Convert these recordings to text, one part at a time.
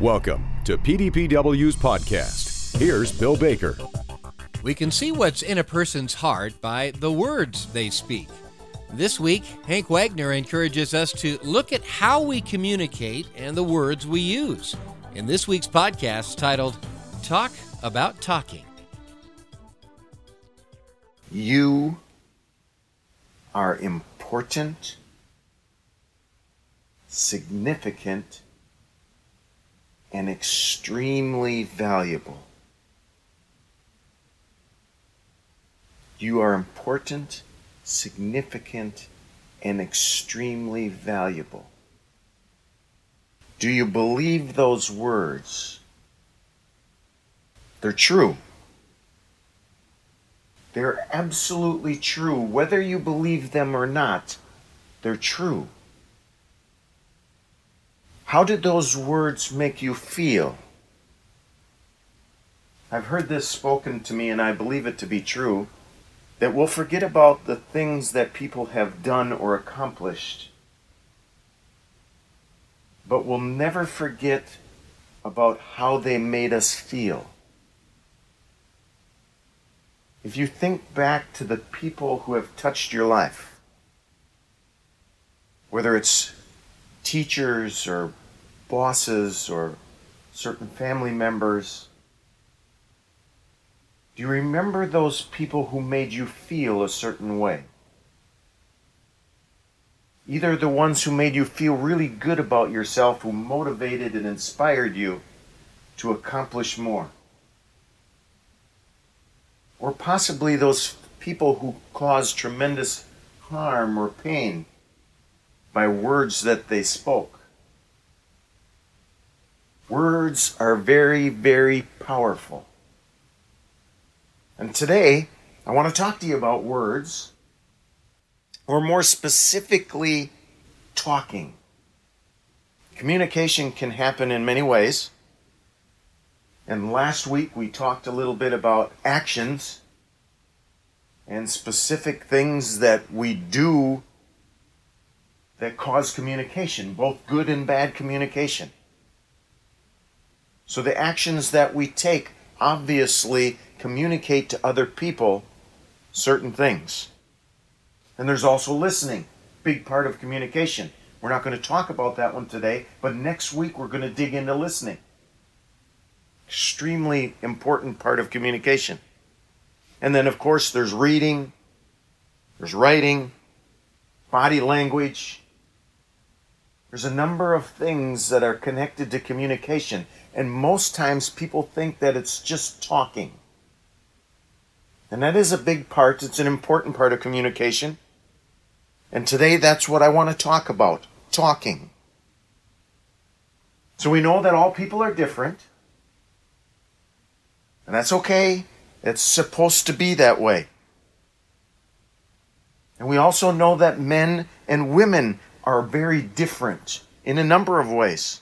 Welcome to PDPW's podcast. Here's Bill Baker. We can see what's in a person's heart by the words they speak. This week, Hank Wagner encourages us to look at how we communicate and the words we use. In this week's podcast titled Talk About Talking. You are important, significant, and extremely valuable. You are important, significant, and extremely valuable. Do you believe those words? They're true. They're absolutely true. Whether you believe them or not, they're true. How did those words make you feel? I've heard this spoken to me, and I believe it to be true that we'll forget about the things that people have done or accomplished, but we'll never forget about how they made us feel. If you think back to the people who have touched your life, whether it's teachers or bosses or certain family members? Do you remember those people who made you feel a certain way? Either the ones who made you feel really good about yourself, who motivated and inspired you to accomplish more. Or possibly those people who caused tremendous harm or pain by words that they spoke. Words are very, very powerful. And today, I want to talk to you about words, or more specifically, talking. Communication can happen in many ways. And last week we talked a little bit about actions and specific things that we do that cause communication, both good and bad communication. So the actions that we take obviously communicate to other people certain things. And there's also listening, big part of communication. We're not going to talk about that one today, but next week we're going to dig into listening. Extremely important part of communication. And then, of course, there's reading, there's writing, body language, there's a number of things that are connected to communication, and most times people think that it's just talking. And that is a big part, it's an important part of communication. And today that's what I want to talk about talking. So we know that all people are different. And that's okay. It's supposed to be that way. And we also know that men and women are very different in a number of ways.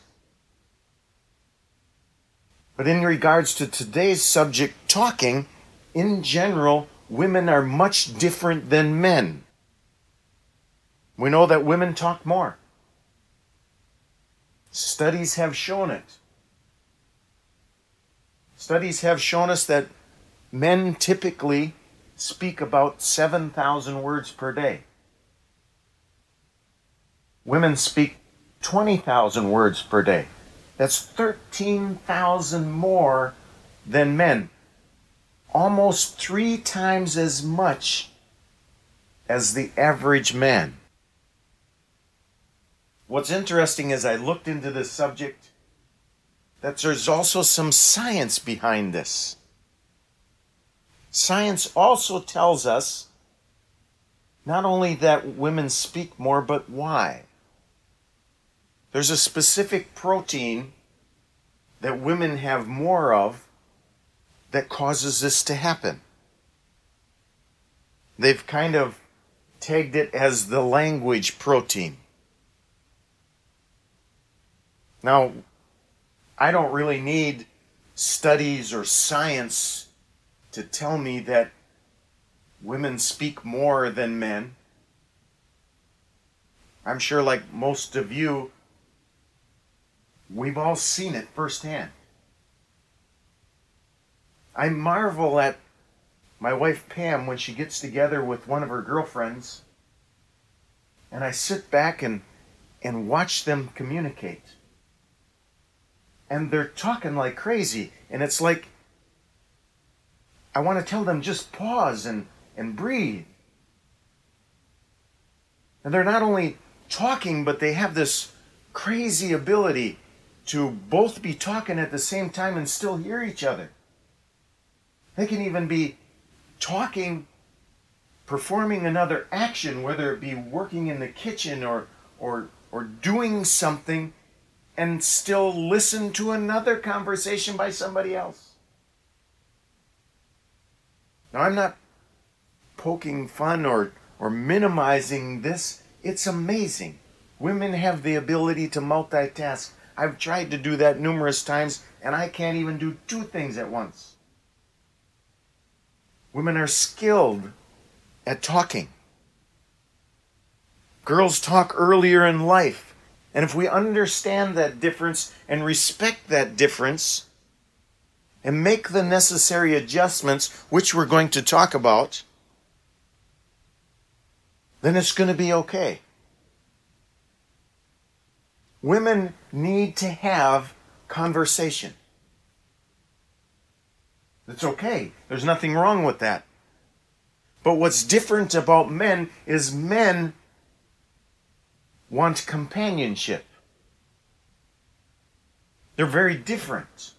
But in regards to today's subject, talking, in general, women are much different than men. We know that women talk more. Studies have shown it. Studies have shown us that men typically speak about 7,000 words per day. Women speak 20,000 words per day. That's 13,000 more than men. Almost three times as much as the average man. What's interesting is I looked into this subject that there's also some science behind this. Science also tells us not only that women speak more, but why. There's a specific protein that women have more of that causes this to happen. They've kind of tagged it as the language protein. Now, I don't really need studies or science to tell me that women speak more than men. I'm sure, like most of you, we've all seen it firsthand. I marvel at my wife Pam when she gets together with one of her girlfriends, and I sit back and, and watch them communicate. And they're talking like crazy, and it's like I want to tell them just pause and, and breathe. And they're not only talking, but they have this crazy ability to both be talking at the same time and still hear each other. They can even be talking, performing another action, whether it be working in the kitchen or, or, or doing something, and still listen to another conversation by somebody else. Now, I'm not poking fun or, or minimizing this. It's amazing. Women have the ability to multitask. I've tried to do that numerous times, and I can't even do two things at once. Women are skilled at talking. Girls talk earlier in life. And if we understand that difference and respect that difference and make the necessary adjustments, which we're going to talk about, then it's going to be okay. Women need to have conversation. It's okay. There's nothing wrong with that. But what's different about men is men want companionship. They're very different.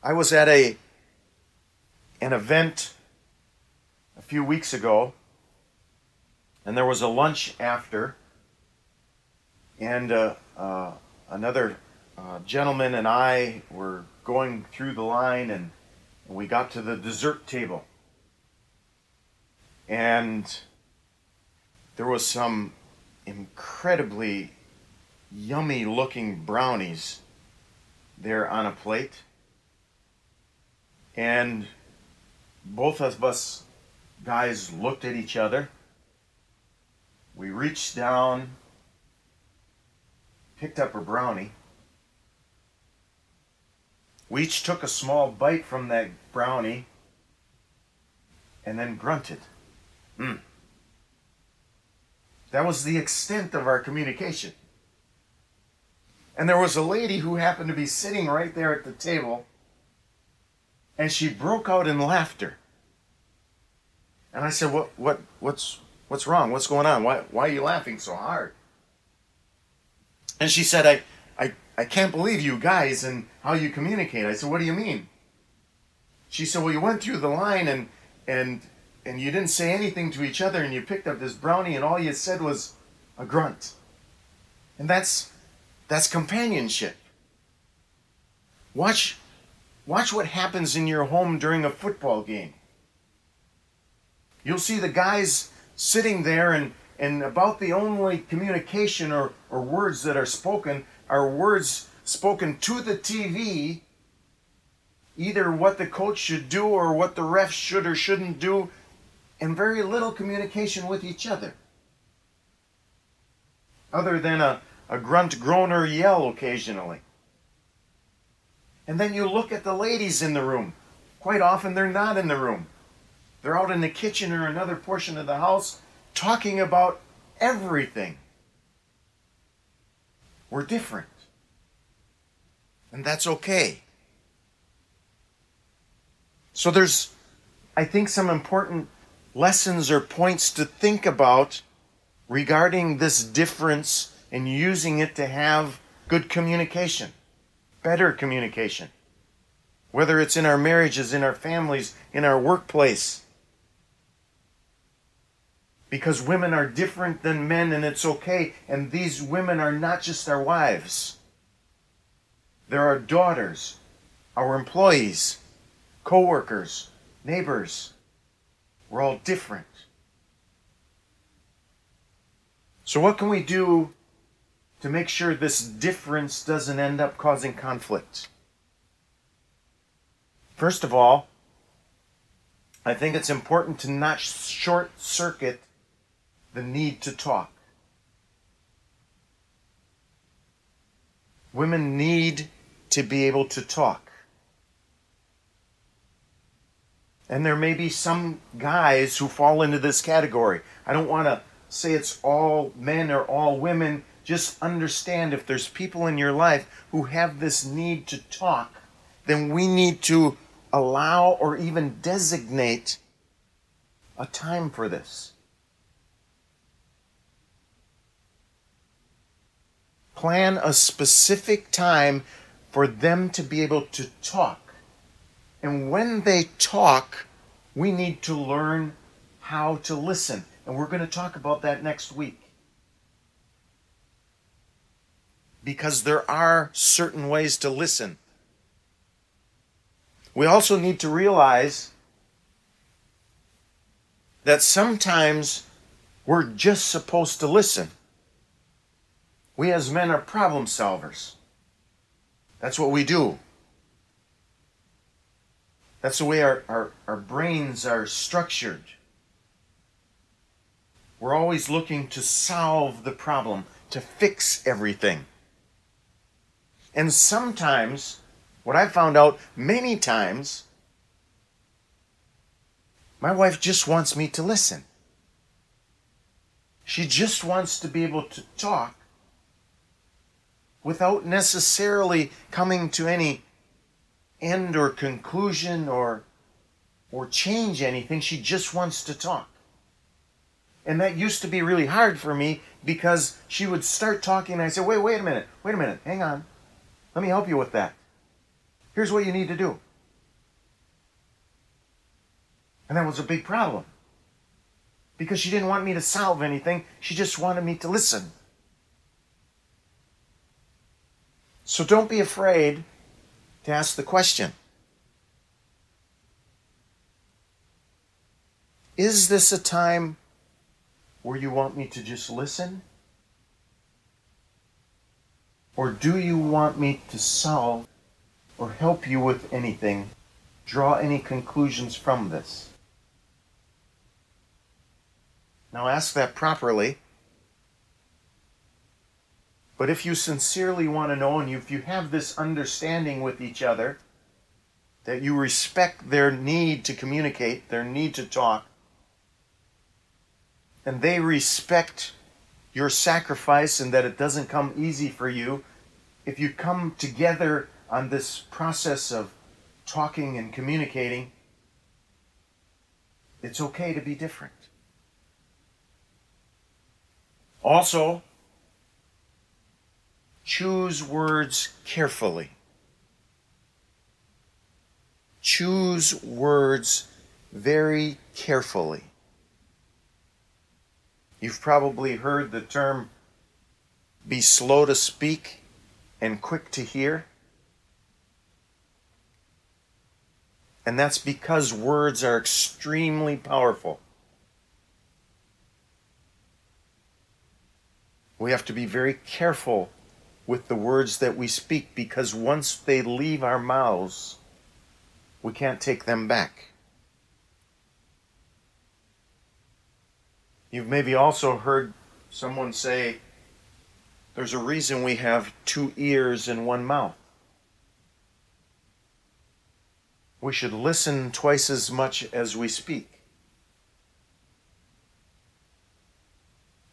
I was at a an event a few weeks ago and there was a lunch after and uh, uh, another uh, gentleman and I were going through the line and we got to the dessert table. And there was some incredibly yummy looking brownies there on a plate. And both of us guys looked at each other. We reached down, picked up a brownie, we each took a small bite from that brownie and then grunted. Mm. That was the extent of our communication. And there was a lady who happened to be sitting right there at the table, and she broke out in laughter. And I said, "What? What? What's? What's wrong? What's going on? Why? Why are you laughing so hard?" And she said, "I, I, I can't believe you guys and how you communicate. I said, What do you mean? She said, Well, you went through the line and and and you didn't say anything to each other and you picked up this brownie and all you said was a grunt. And that's that's companionship. Watch watch what happens in your home during a football game. You'll see the guys sitting there and and about the only communication or, or words that are spoken are words spoken to the TV, either what the coach should do or what the ref should or shouldn't do, and very little communication with each other. Other than a, a grunt, groan, or yell occasionally. And then you look at the ladies in the room. Quite often they're not in the room. They're out in the kitchen or another portion of the house talking about everything. We're different. And that's okay. So there's, I think, some important lessons or points to think about regarding this difference and using it to have good communication, better communication. Whether it's in our marriages, in our families, in our workplace because women are different than men and it's okay. And these women are not just our wives, they're our daughters, our employees, co workers, neighbors. We're all different. So, what can we do to make sure this difference doesn't end up causing conflict? First of all, I think it's important to not short circuit the need to talk. Women need to be able to talk. And there may be some guys who fall into this category. I don't want to say it's all men or all women. Just understand if there's people in your life who have this need to talk, then we need to allow or even designate a time for this. Plan a specific time for them to be able to talk. And when they talk, we need to learn how to listen. And we're going to talk about that next week. Because there are certain ways to listen. We also need to realize that sometimes we're just supposed to listen. We as men are problem solvers. That's what we do. That's the way our, our, our brains are structured. We're always looking to solve the problem, to fix everything. And sometimes, what I found out many times, my wife just wants me to listen. She just wants to be able to talk without necessarily coming to any end or conclusion or or change anything. She just wants to talk. And that used to be really hard for me because she would start talking and I said, wait, wait a minute, wait a minute, hang on. Let me help you with that. Here's what you need to do. And that was a big problem. Because she didn't want me to solve anything, she just wanted me to listen. So don't be afraid to ask the question Is this a time where you want me to just listen? Or do you want me to solve or help you with anything? Draw any conclusions from this? Now ask that properly. But if you sincerely want to know and if you have this understanding with each other, that you respect their need to communicate, their need to talk, and they respect your sacrifice and that it doesn't come easy for you, if you come together on this process of talking and communicating, it's okay to be different. Also, choose words carefully. Choose words very carefully. You've probably heard the term be slow to speak and quick to hear. And that's because words are extremely powerful. We have to be very careful with the words that we speak because once they leave our mouths, we can't take them back. You've maybe also heard someone say, There's a reason we have two ears and one mouth. We should listen twice as much as we speak.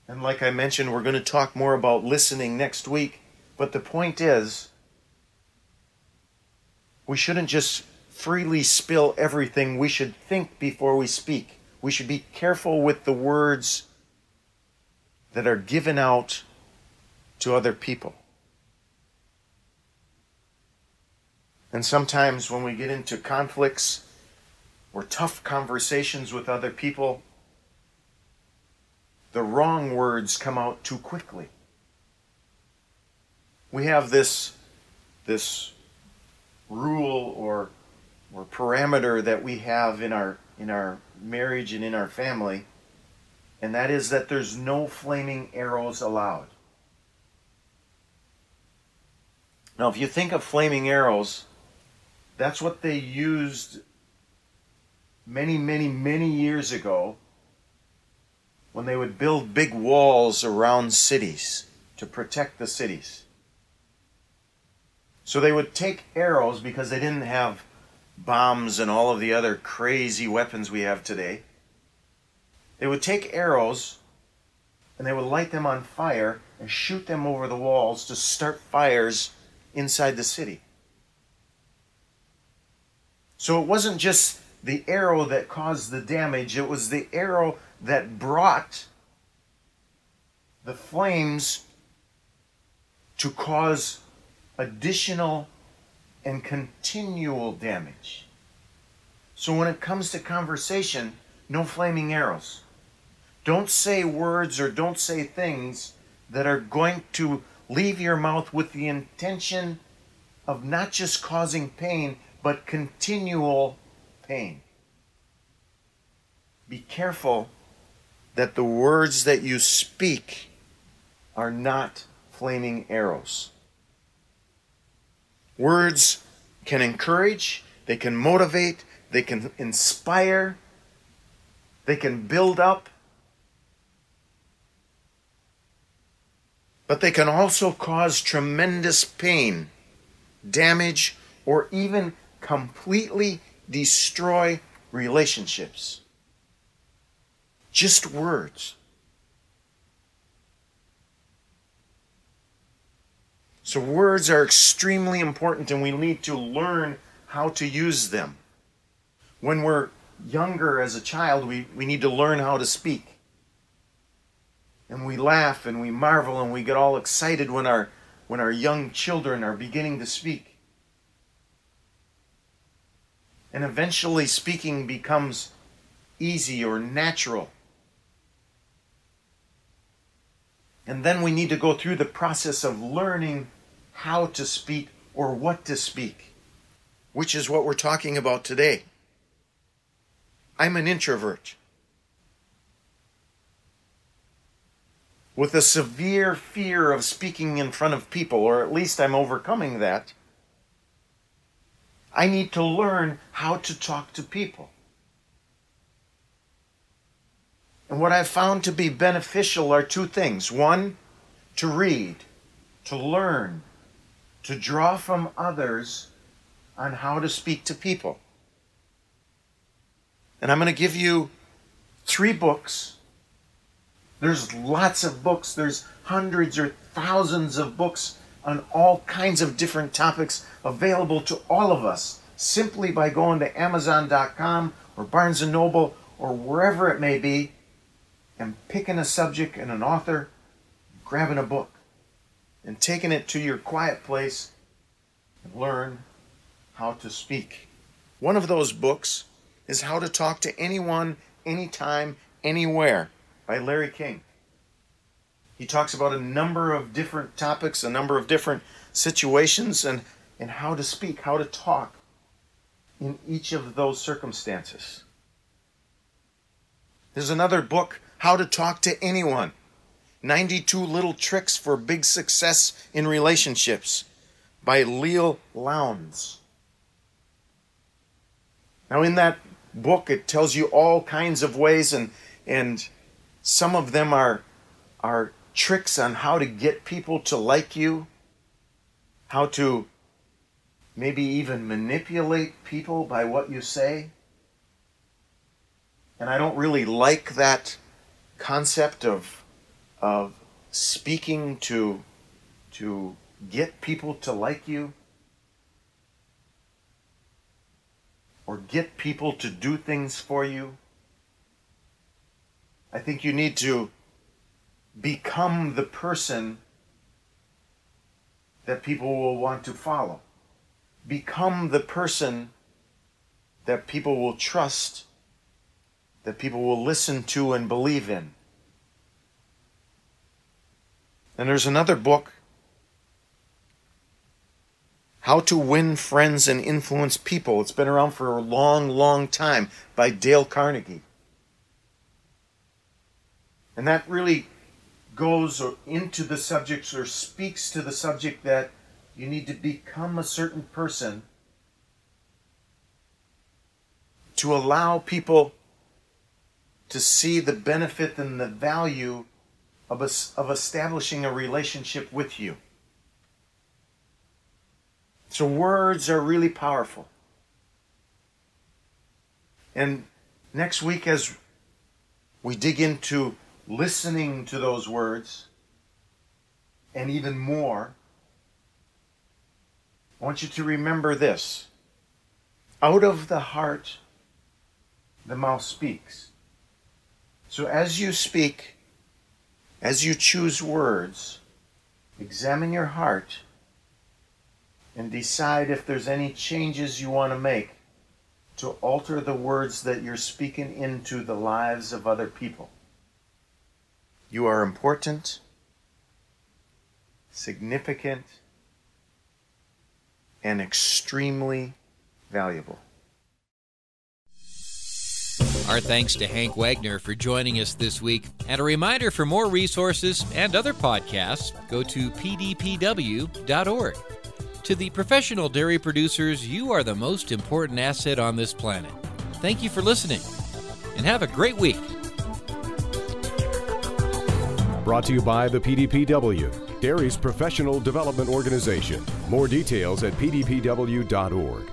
And like I mentioned, we're going to talk more about listening next week. But the point is, we shouldn't just freely spill everything. We should think before we speak. We should be careful with the words that are given out to other people. And sometimes when we get into conflicts or tough conversations with other people, the wrong words come out too quickly. We have this, this rule or, or parameter that we have in our, in our marriage and in our family, and that is that there's no flaming arrows allowed. Now, if you think of flaming arrows, that's what they used many, many, many years ago when they would build big walls around cities to protect the cities. So they would take arrows because they didn't have bombs and all of the other crazy weapons we have today. They would take arrows and they would light them on fire and shoot them over the walls to start fires inside the city. So it wasn't just the arrow that caused the damage, it was the arrow that brought the flames to cause additional and continual damage. So when it comes to conversation, no flaming arrows. Don't say words or don't say things that are going to leave your mouth with the intention of not just causing pain, but continual pain. Be careful that the words that you speak are not flaming arrows. Words can encourage, they can motivate, they can inspire, they can build up, but they can also cause tremendous pain, damage, or even completely destroy relationships. Just words. So, words are extremely important, and we need to learn how to use them. When we're younger as a child, we, we need to learn how to speak. And we laugh and we marvel and we get all excited when our, when our young children are beginning to speak. And eventually, speaking becomes easy or natural. And then we need to go through the process of learning how to speak or what to speak, which is what we're talking about today. I'm an introvert with a severe fear of speaking in front of people, or at least I'm overcoming that. I need to learn how to talk to people. And what I've found to be beneficial are two things. One, to read, to learn, to draw from others on how to speak to people. And I'm going to give you three books. There's lots of books, there's hundreds or thousands of books on all kinds of different topics available to all of us simply by going to amazon.com or Barnes & Noble or wherever it may be and picking a subject and an author, grabbing a book and taking it to your quiet place and learn how to speak. One of those books is How to Talk to Anyone, Anytime, Anywhere by Larry King. He talks about a number of different topics, a number of different situations, and, and how to speak, how to talk in each of those circumstances. There's another book, How to Talk to Anyone 92 Little Tricks for Big Success in Relationships by Leil Lowndes. Now, in that book, it tells you all kinds of ways, and, and some of them are, are tricks on how to get people to like you, how to maybe even manipulate people by what you say. And I don't really like that concept of of speaking to to get people to like you or get people to do things for you. I think you need to become the person that people will want to follow. Become the person that people will trust, that people will listen to and believe in. And there's another book, How to Win Friends and Influence People. It's been around for a long, long time by Dale Carnegie. And that really goes into the subject or speaks to the subject that you need to become a certain person to allow people to see the benefit and the value of, of establishing a relationship with you. So, words are really powerful. And next week, as we dig into listening to those words, and even more, I want you to remember this out of the heart, the mouth speaks. So as you speak, as you choose words, examine your heart and decide if there's any changes you want to make to alter the words that you're speaking into the lives of other people. You are important, significant, and extremely valuable. Our thanks to Hank Wagner for joining us this week. And a reminder for more resources and other podcasts, go to pdpw.org. To the professional dairy producers, you are the most important asset on this planet. Thank you for listening, and have a great week. Brought to you by the PDPW, Dairy's professional development organization. More details at pdpw.org.